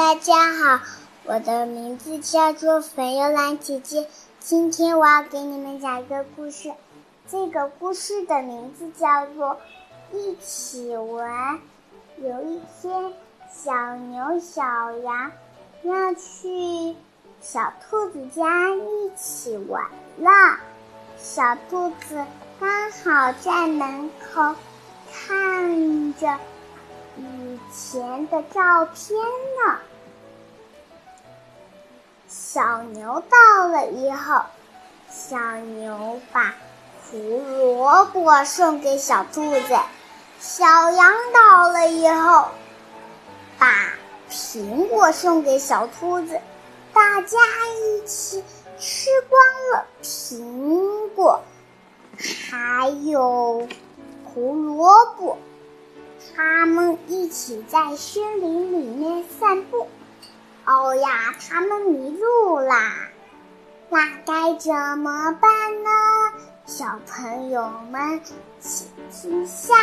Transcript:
大家好，我的名字叫做粉幽兰姐姐。今天我要给你们讲一个故事，这个故事的名字叫做《一起玩》。有一天，小牛、小羊要去小兔子家一起玩了。小兔子刚好在门口看着。以前的照片呢？小牛到了以后，小牛把胡萝卜送给小兔子；小羊到了以后，把苹果送给小兔子。大家一起吃光了苹果，还有胡萝卜。他们一起在森林里面散步。哦呀，他们迷路啦！那该怎么办呢？小朋友们，请听下